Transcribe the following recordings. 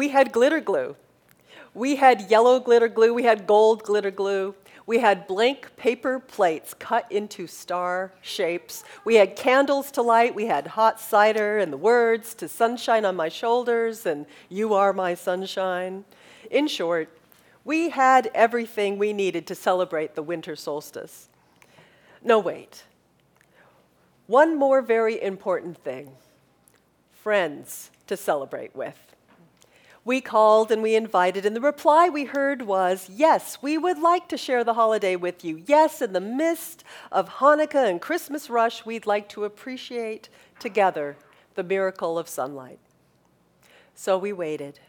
We had glitter glue. We had yellow glitter glue, we had gold glitter glue, we had blank paper plates cut into star shapes. We had candles to light. We had hot cider and the words to sunshine on my shoulders and you are my sunshine. In short, we had everything we needed to celebrate the winter solstice. No, wait. One more very important thing friends to celebrate with. We called and we invited, and the reply we heard was, Yes, we would like to share the holiday with you. Yes, in the midst of Hanukkah and Christmas rush, we'd like to appreciate together the miracle of sunlight. So we waited.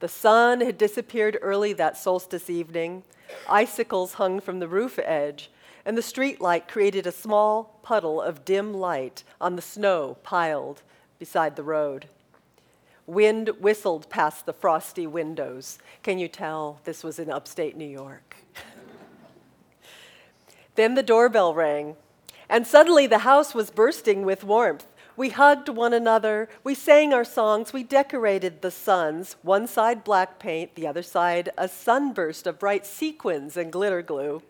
The sun had disappeared early that solstice evening. Icicles hung from the roof edge, and the street light created a small puddle of dim light on the snow piled beside the road. Wind whistled past the frosty windows. Can you tell this was in upstate New York? then the doorbell rang, and suddenly the house was bursting with warmth. We hugged one another, we sang our songs, we decorated the suns, one side black paint, the other side a sunburst of bright sequins and glitter glue.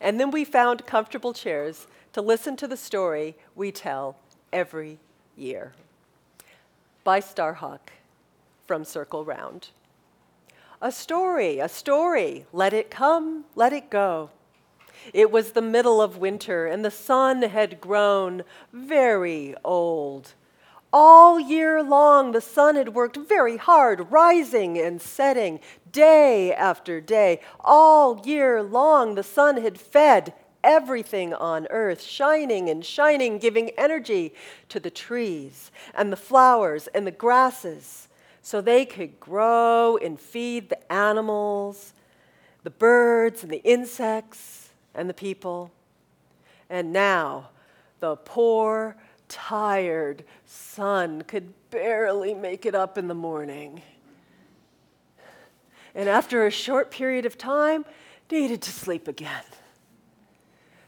And then we found comfortable chairs to listen to the story we tell every year. By Starhawk from Circle Round. A story, a story, let it come, let it go. It was the middle of winter, and the sun had grown very old. All year long, the sun had worked very hard, rising and setting, day after day. All year long, the sun had fed everything on earth, shining and shining, giving energy to the trees and the flowers and the grasses so they could grow and feed the animals, the birds and the insects and the people. And now the poor, tired sun could barely make it up in the morning. And after a short period of time, needed to sleep again.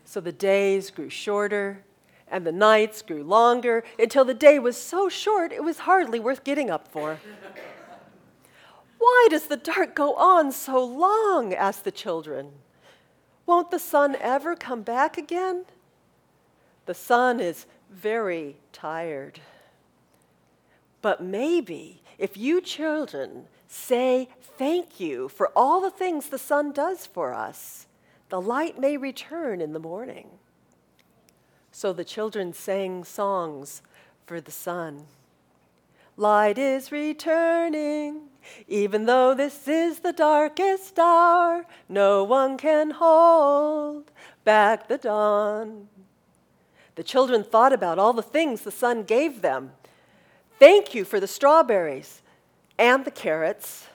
So the days grew shorter and the nights grew longer until the day was so short it was hardly worth getting up for. Why does the dark go on so long? asked the children. Won't the sun ever come back again? The sun is very tired. But maybe if you children say thank you for all the things the sun does for us, the light may return in the morning. So the children sang songs for the sun. Light is returning, even though this is the darkest hour. No one can hold back the dawn. The children thought about all the things the sun gave them. Thank you for the strawberries and the carrots,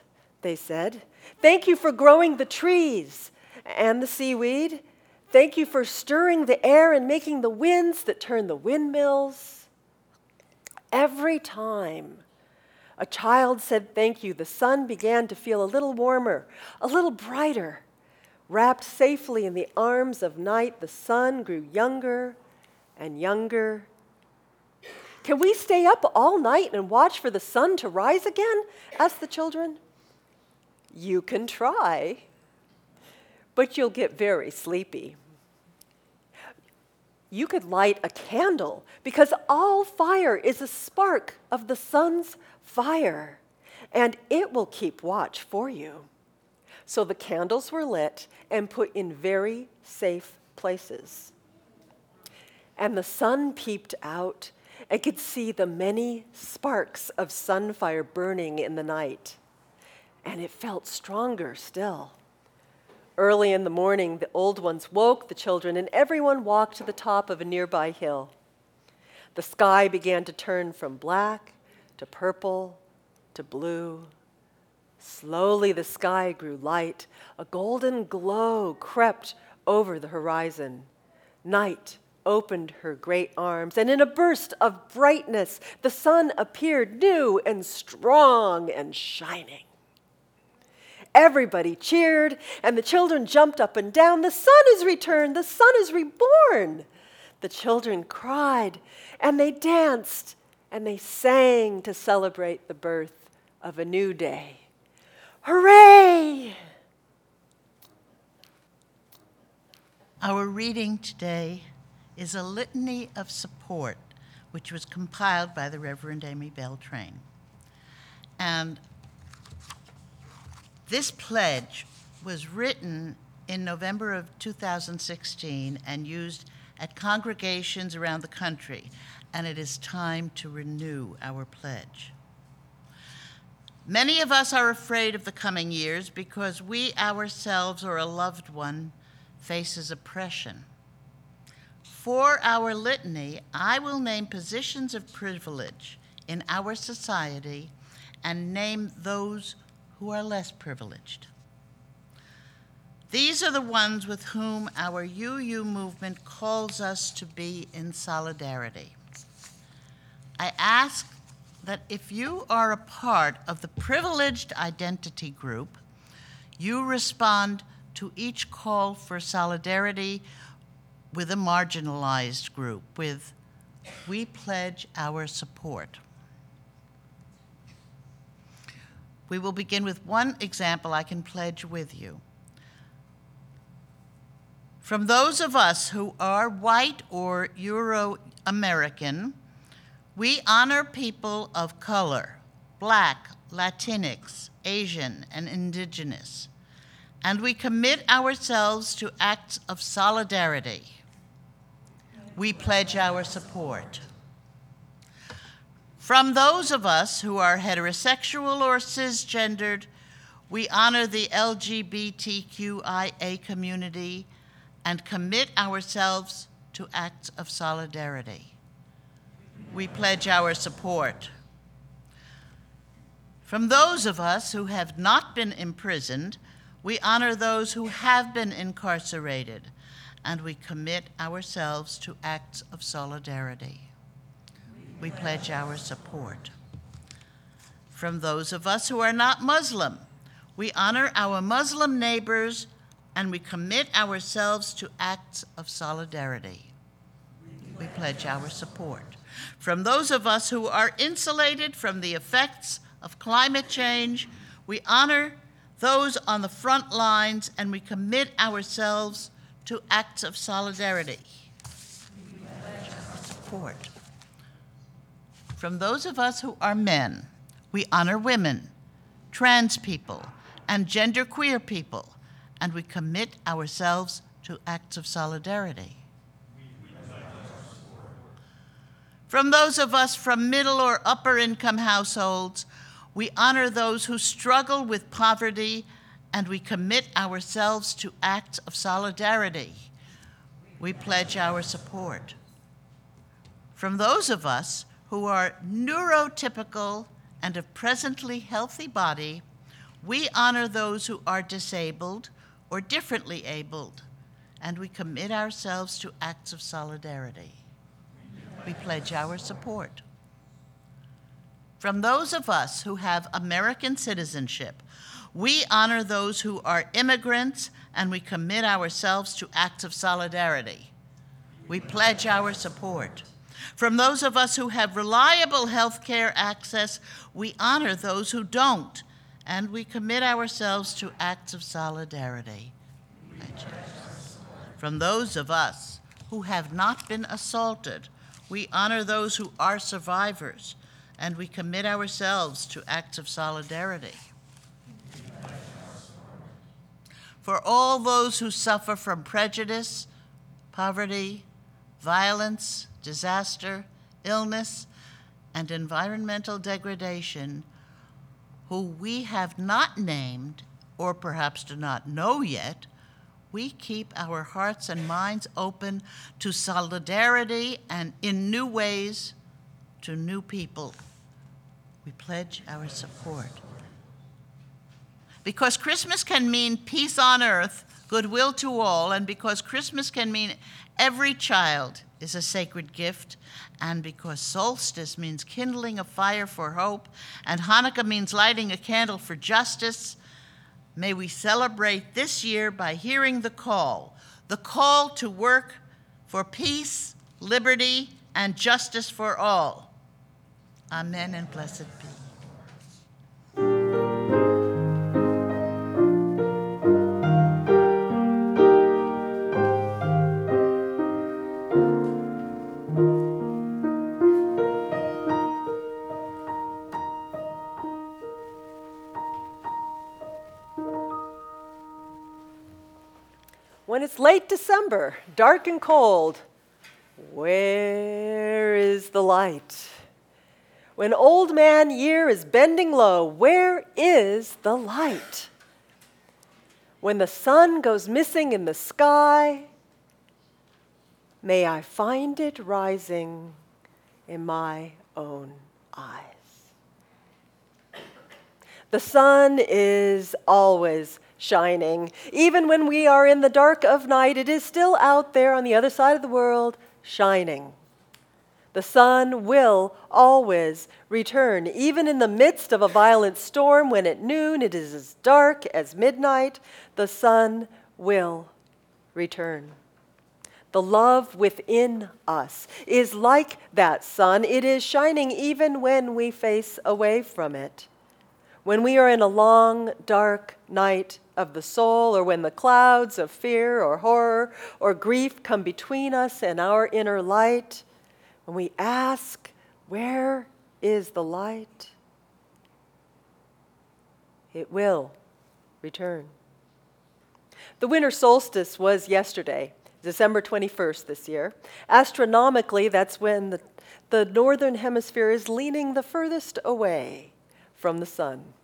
they said. Thank you for growing the trees and the seaweed Thank you for stirring the air and making the winds that turn the windmills. Every time a child said thank you, the sun began to feel a little warmer, a little brighter. Wrapped safely in the arms of night, the sun grew younger and younger. Can we stay up all night and watch for the sun to rise again? asked the children. You can try but you'll get very sleepy. You could light a candle because all fire is a spark of the sun's fire, and it will keep watch for you. So the candles were lit and put in very safe places. And the sun peeped out and could see the many sparks of sunfire burning in the night. And it felt stronger still. Early in the morning, the old ones woke the children, and everyone walked to the top of a nearby hill. The sky began to turn from black to purple to blue. Slowly, the sky grew light. A golden glow crept over the horizon. Night opened her great arms, and in a burst of brightness, the sun appeared new and strong and shining. Everybody cheered, and the children jumped up and down. The sun is returned! The sun is reborn! The children cried, and they danced, and they sang to celebrate the birth of a new day. Hooray! Our reading today is a litany of support, which was compiled by the Reverend Amy Beltrain. And this pledge was written in November of 2016 and used at congregations around the country, and it is time to renew our pledge. Many of us are afraid of the coming years because we ourselves or a loved one faces oppression. For our litany, I will name positions of privilege in our society and name those who are less privileged. These are the ones with whom our UU movement calls us to be in solidarity. I ask that if you are a part of the privileged identity group, you respond to each call for solidarity with a marginalized group with we pledge our support. We will begin with one example I can pledge with you. From those of us who are white or Euro American, we honor people of color, black, Latinx, Asian, and indigenous, and we commit ourselves to acts of solidarity. We pledge our support. From those of us who are heterosexual or cisgendered, we honor the LGBTQIA community and commit ourselves to acts of solidarity. We pledge our support. From those of us who have not been imprisoned, we honor those who have been incarcerated, and we commit ourselves to acts of solidarity. We pledge our support. From those of us who are not Muslim, we honor our Muslim neighbors and we commit ourselves to acts of solidarity. We pledge our support. From those of us who are insulated from the effects of climate change, we honor those on the front lines and we commit ourselves to acts of solidarity. We pledge our support. From those of us who are men, we honor women, trans people, and genderqueer people and we commit ourselves to acts of solidarity. From those of us from middle or upper income households, we honor those who struggle with poverty and we commit ourselves to acts of solidarity. We pledge our support. From those of us who are neurotypical and of presently healthy body, we honor those who are disabled or differently abled, and we commit ourselves to acts of solidarity. We pledge our support. From those of us who have American citizenship, we honor those who are immigrants and we commit ourselves to acts of solidarity. We pledge our support. From those of us who have reliable health care access, we honor those who don't and we commit ourselves to acts of solidarity. From those of us who have not been assaulted, we honor those who are survivors, and we commit ourselves to acts of solidarity. For all those who suffer from prejudice, poverty, violence, disaster, illness, and environmental degradation, who we have not named or perhaps do not know yet, we keep our hearts and minds open to solidarity and in new ways to new people. We pledge our support. Because Christmas can mean peace on earth, goodwill to all, and because Christmas can mean every child is a sacred gift, and because solstice means kindling a fire for hope, and Hanukkah means lighting a candle for justice, may we celebrate this year by hearing the call the call to work for peace, liberty, and justice for all. Amen and blessed be. Late December, dark and cold, where is the light? When old man year is bending low, where is the light? When the sun goes missing in the sky, may I find it rising in my own eyes. The sun is always shining. Even when we are in the dark of night, it is still out there on the other side of the world, shining. The sun will always return, even in the midst of a violent storm, when at noon it is as dark as midnight, the sun will return. The love within us is like that sun. It is shining even when we face away from it. When we are in a long, dark night of the soul, or when the clouds of fear or horror or grief come between us and our inner light, when we ask, Where is the light? It will return. The winter solstice was yesterday, December 21st this year. Astronomically, that's when the, the northern hemisphere is leaning the furthest away from the sun.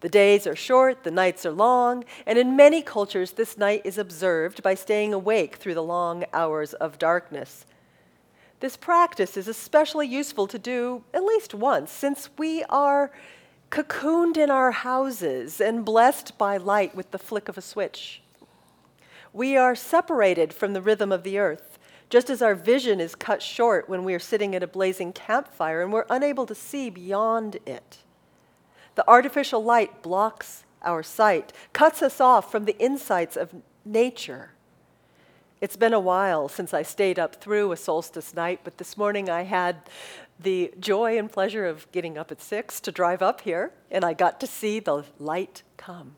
The days are short, the nights are long, and in many cultures, this night is observed by staying awake through the long hours of darkness. This practice is especially useful to do at least once, since we are cocooned in our houses and blessed by light with the flick of a switch. We are separated from the rhythm of the earth, just as our vision is cut short when we are sitting at a blazing campfire and we're unable to see beyond it. The artificial light blocks our sight, cuts us off from the insights of nature. It's been a while since I stayed up through a solstice night, but this morning I had the joy and pleasure of getting up at six to drive up here, and I got to see the light come.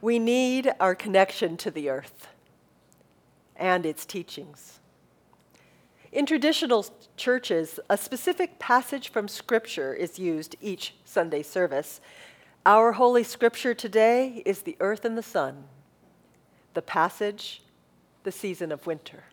We need our connection to the earth and its teachings. In traditional churches, a specific passage from Scripture is used each Sunday service. Our Holy Scripture today is the earth and the sun, the passage, the season of winter.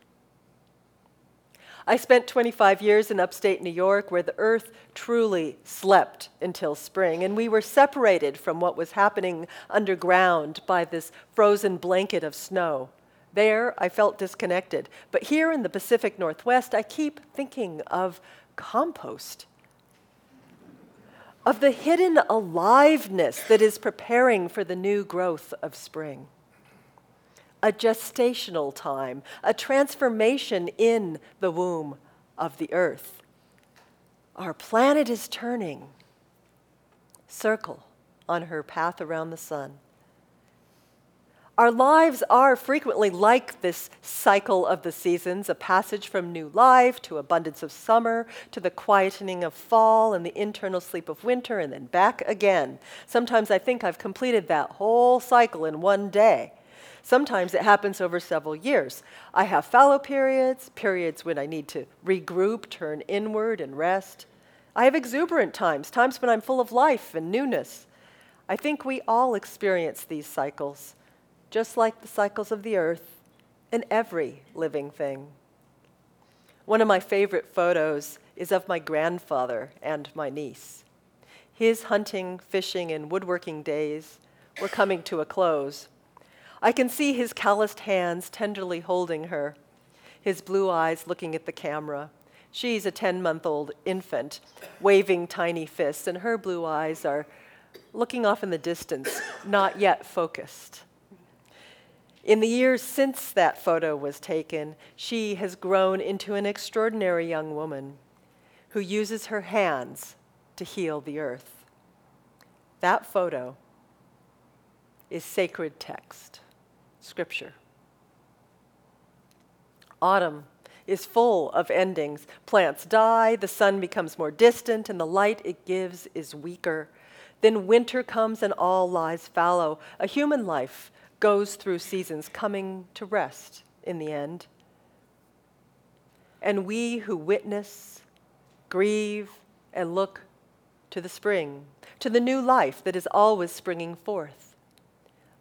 I spent 25 years in upstate New York where the earth truly slept until spring, and we were separated from what was happening underground by this frozen blanket of snow. There, I felt disconnected. But here in the Pacific Northwest, I keep thinking of compost, of the hidden aliveness that is preparing for the new growth of spring a gestational time, a transformation in the womb of the earth. Our planet is turning, circle on her path around the sun. Our lives are frequently like this cycle of the seasons, a passage from new life to abundance of summer, to the quietening of fall and the internal sleep of winter, and then back again. Sometimes I think I've completed that whole cycle in one day. Sometimes it happens over several years. I have fallow periods, periods when I need to regroup, turn inward, and rest. I have exuberant times, times when I'm full of life and newness. I think we all experience these cycles, just like the cycles of the earth and every living thing. One of my favorite photos is of my grandfather and my niece. His hunting, fishing, and woodworking days were coming to a close. I can see his calloused hands tenderly holding her, his blue eyes looking at the camera. She's a 10 month old infant, waving tiny fists, and her blue eyes are looking off in the distance, not yet focused. In the years since that photo was taken, she has grown into an extraordinary young woman who uses her hands to heal the earth. That photo is sacred text. Scripture. Autumn is full of endings. Plants die, the sun becomes more distant, and the light it gives is weaker. Then winter comes and all lies fallow. A human life goes through seasons, coming to rest in the end. And we who witness, grieve, and look to the spring, to the new life that is always springing forth,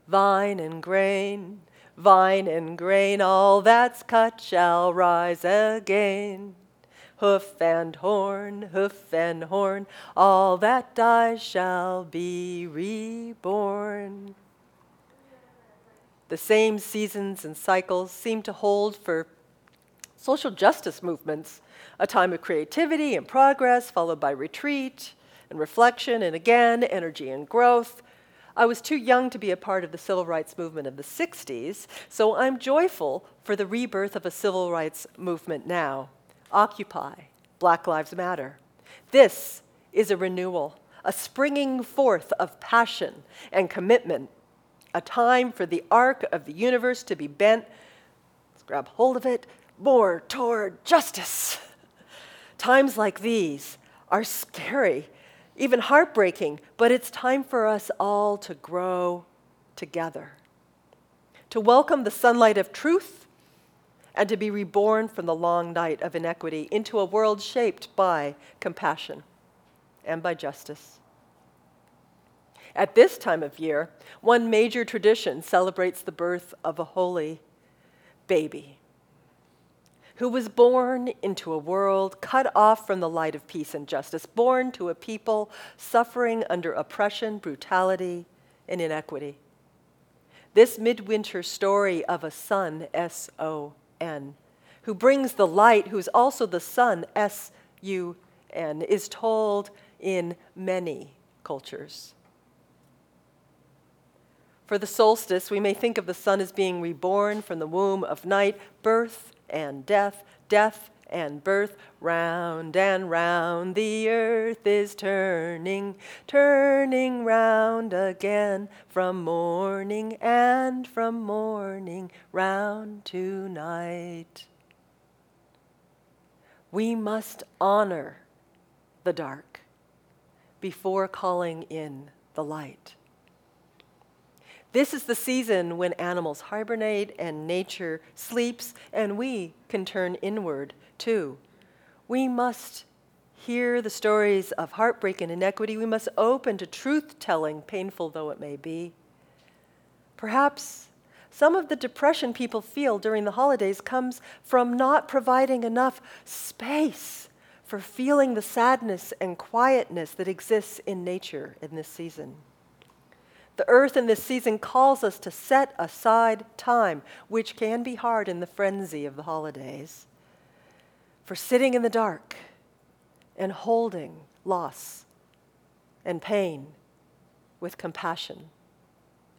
vine and grain, vine and grain, all that's cut shall rise again. Hoof and horn, hoof and horn, all that dies shall be reborn. The same seasons and cycles seem to hold for social justice movements a time of creativity and progress, followed by retreat and reflection, and again, energy and growth. I was too young to be a part of the civil rights movement of the 60s, so I'm joyful for the rebirth of a civil rights movement now. Occupy, Black Lives Matter. This is a renewal, a springing forth of passion and commitment, a time for the arc of the universe to be bent, let's grab hold of it, more toward justice. Times like these are scary, even heartbreaking, but it's time for us all to grow together, to welcome the sunlight of truth, and to be reborn from the long night of inequity into a world shaped by compassion and by justice. At this time of year, one major tradition celebrates the birth of a holy baby who was born into a world cut off from the light of peace and justice, born to a people suffering under oppression, brutality, and inequity. This midwinter story of a son, S O N, who brings the light, who's also the sun, S U N, is told in many cultures. For the solstice, we may think of the sun as being reborn from the womb of night, birth and death, death and birth, round and round the earth is turning, turning round again from morning and from morning round to night. We must honor the dark before calling in the light. This is the season when animals hibernate and nature sleeps, and we can turn inward too. We must hear the stories of heartbreak and inequity. We must open to truth telling, painful though it may be. Perhaps some of the depression people feel during the holidays comes from not providing enough space for feeling the sadness and quietness that exists in nature in this season. The earth in this season calls us to set aside time, which can be hard in the frenzy of the holidays, for sitting in the dark and holding loss and pain with compassion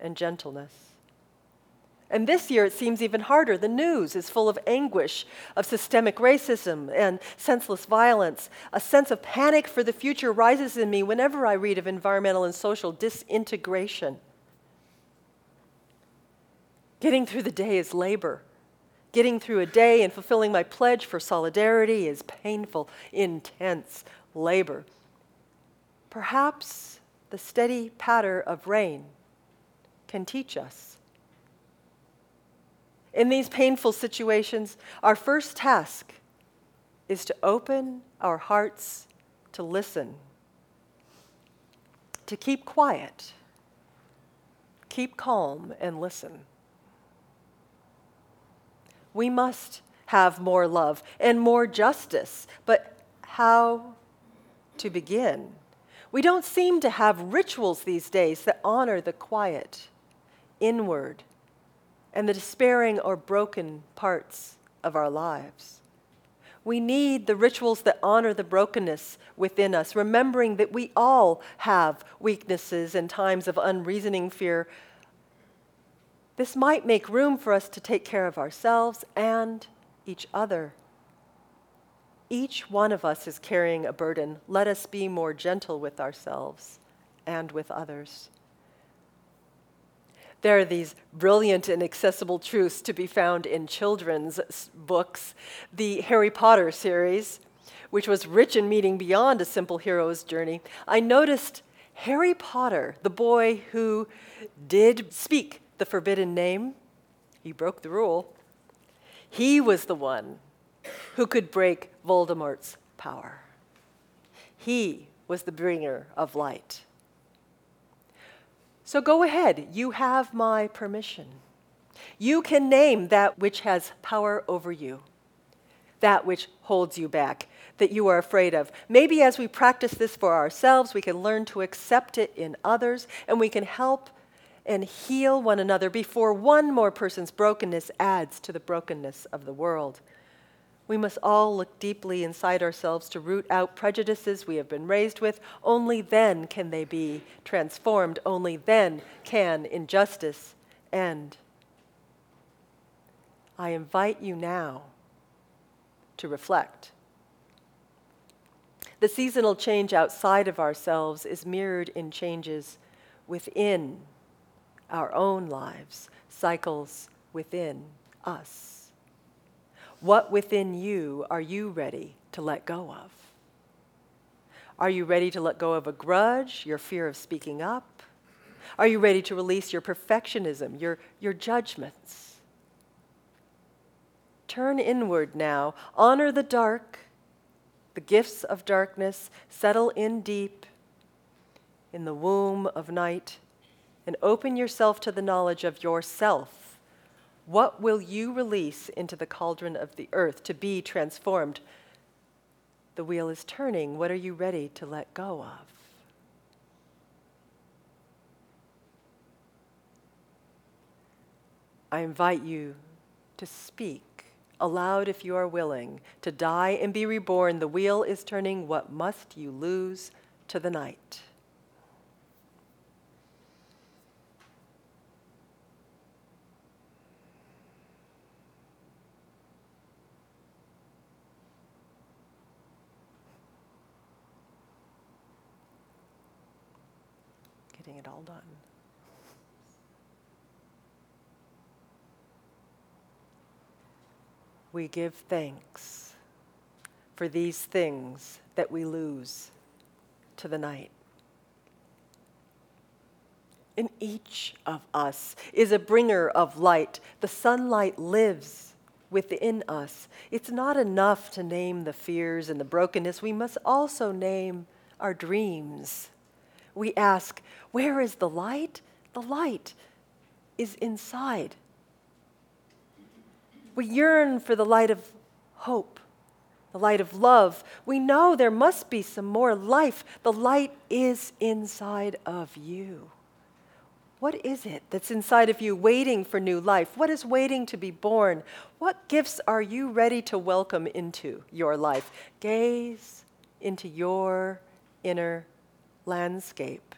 and gentleness. And this year it seems even harder. The news is full of anguish, of systemic racism and senseless violence. A sense of panic for the future rises in me whenever I read of environmental and social disintegration. Getting through the day is labor. Getting through a day and fulfilling my pledge for solidarity is painful, intense labor. Perhaps the steady patter of rain can teach us in these painful situations, our first task is to open our hearts to listen, to keep quiet, keep calm, and listen. We must have more love and more justice, but how to begin? We don't seem to have rituals these days that honor the quiet, inward, and the despairing or broken parts of our lives. We need the rituals that honor the brokenness within us, remembering that we all have weaknesses and times of unreasoning fear. This might make room for us to take care of ourselves and each other. Each one of us is carrying a burden. Let us be more gentle with ourselves and with others. There are these brilliant and accessible truths to be found in children's books. The Harry Potter series, which was rich in meaning beyond a simple hero's journey, I noticed Harry Potter, the boy who did speak the forbidden name, he broke the rule. He was the one who could break Voldemort's power. He was the bringer of light. So go ahead, you have my permission. You can name that which has power over you, that which holds you back, that you are afraid of. Maybe as we practice this for ourselves, we can learn to accept it in others, and we can help and heal one another before one more person's brokenness adds to the brokenness of the world. We must all look deeply inside ourselves to root out prejudices we have been raised with. Only then can they be transformed. Only then can injustice end. I invite you now to reflect. The seasonal change outside of ourselves is mirrored in changes within our own lives, cycles within us. What within you are you ready to let go of? Are you ready to let go of a grudge, your fear of speaking up? Are you ready to release your perfectionism, your, your judgments? Turn inward now. Honor the dark, the gifts of darkness. Settle in deep in the womb of night and open yourself to the knowledge of yourself. What will you release into the cauldron of the earth to be transformed? The wheel is turning. What are you ready to let go of? I invite you to speak aloud if you are willing, to die and be reborn. The wheel is turning. What must you lose to the night? getting it all done. We give thanks for these things that we lose to the night. In each of us is a bringer of light. The sunlight lives within us. It's not enough to name the fears and the brokenness, we must also name our dreams we ask, Where is the light? The light is inside. We yearn for the light of hope, the light of love. We know there must be some more life. The light is inside of you. What is it that's inside of you waiting for new life? What is waiting to be born? What gifts are you ready to welcome into your life? Gaze into your inner landscape?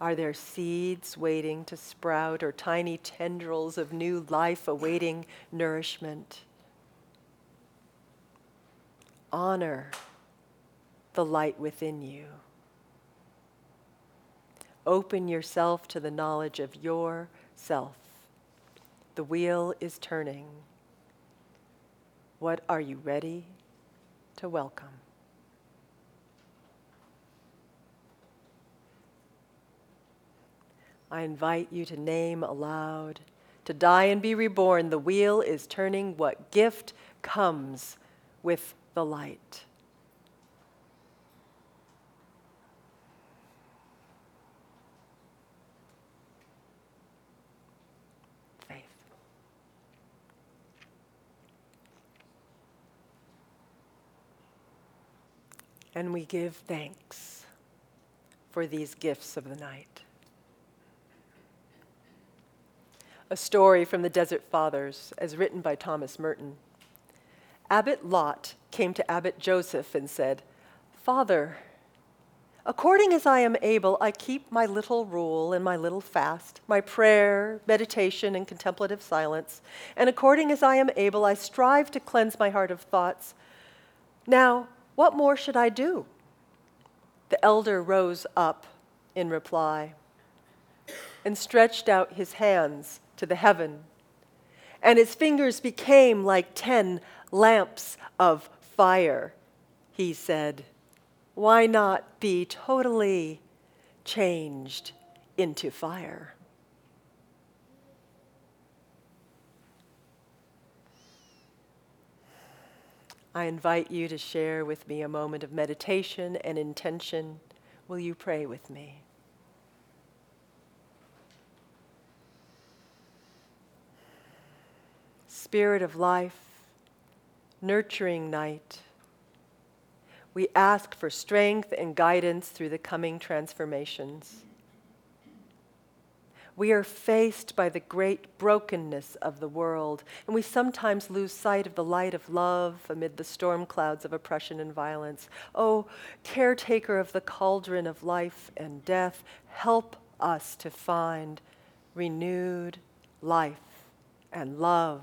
Are there seeds waiting to sprout or tiny tendrils of new life awaiting nourishment? Honor the light within you. Open yourself to the knowledge of yourself. The wheel is turning. What are you ready to welcome? I invite you to name aloud. To die and be reborn, the wheel is turning. What gift comes with the light? And we give thanks for these gifts of the night. A story from the Desert Fathers, as written by Thomas Merton. Abbot Lot came to Abbot Joseph and said, Father, according as I am able, I keep my little rule and my little fast, my prayer, meditation, and contemplative silence, and according as I am able, I strive to cleanse my heart of thoughts. Now, what more should I do? The elder rose up in reply and stretched out his hands to the heaven. And his fingers became like ten lamps of fire. He said, Why not be totally changed into fire? I invite you to share with me a moment of meditation and intention. Will you pray with me? Spirit of life, nurturing night, we ask for strength and guidance through the coming transformations. We are faced by the great brokenness of the world, and we sometimes lose sight of the light of love amid the storm clouds of oppression and violence. Oh, caretaker of the cauldron of life and death, help us to find renewed life and love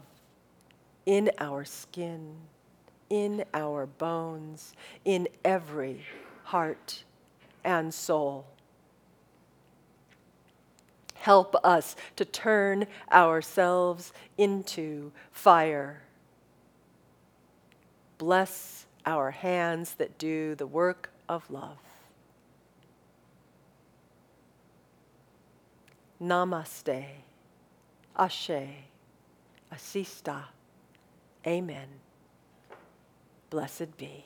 in our skin, in our bones, in every heart and soul. Help us to turn ourselves into fire. Bless our hands that do the work of love. Namaste, Ashe, Asista, Amen. Blessed be.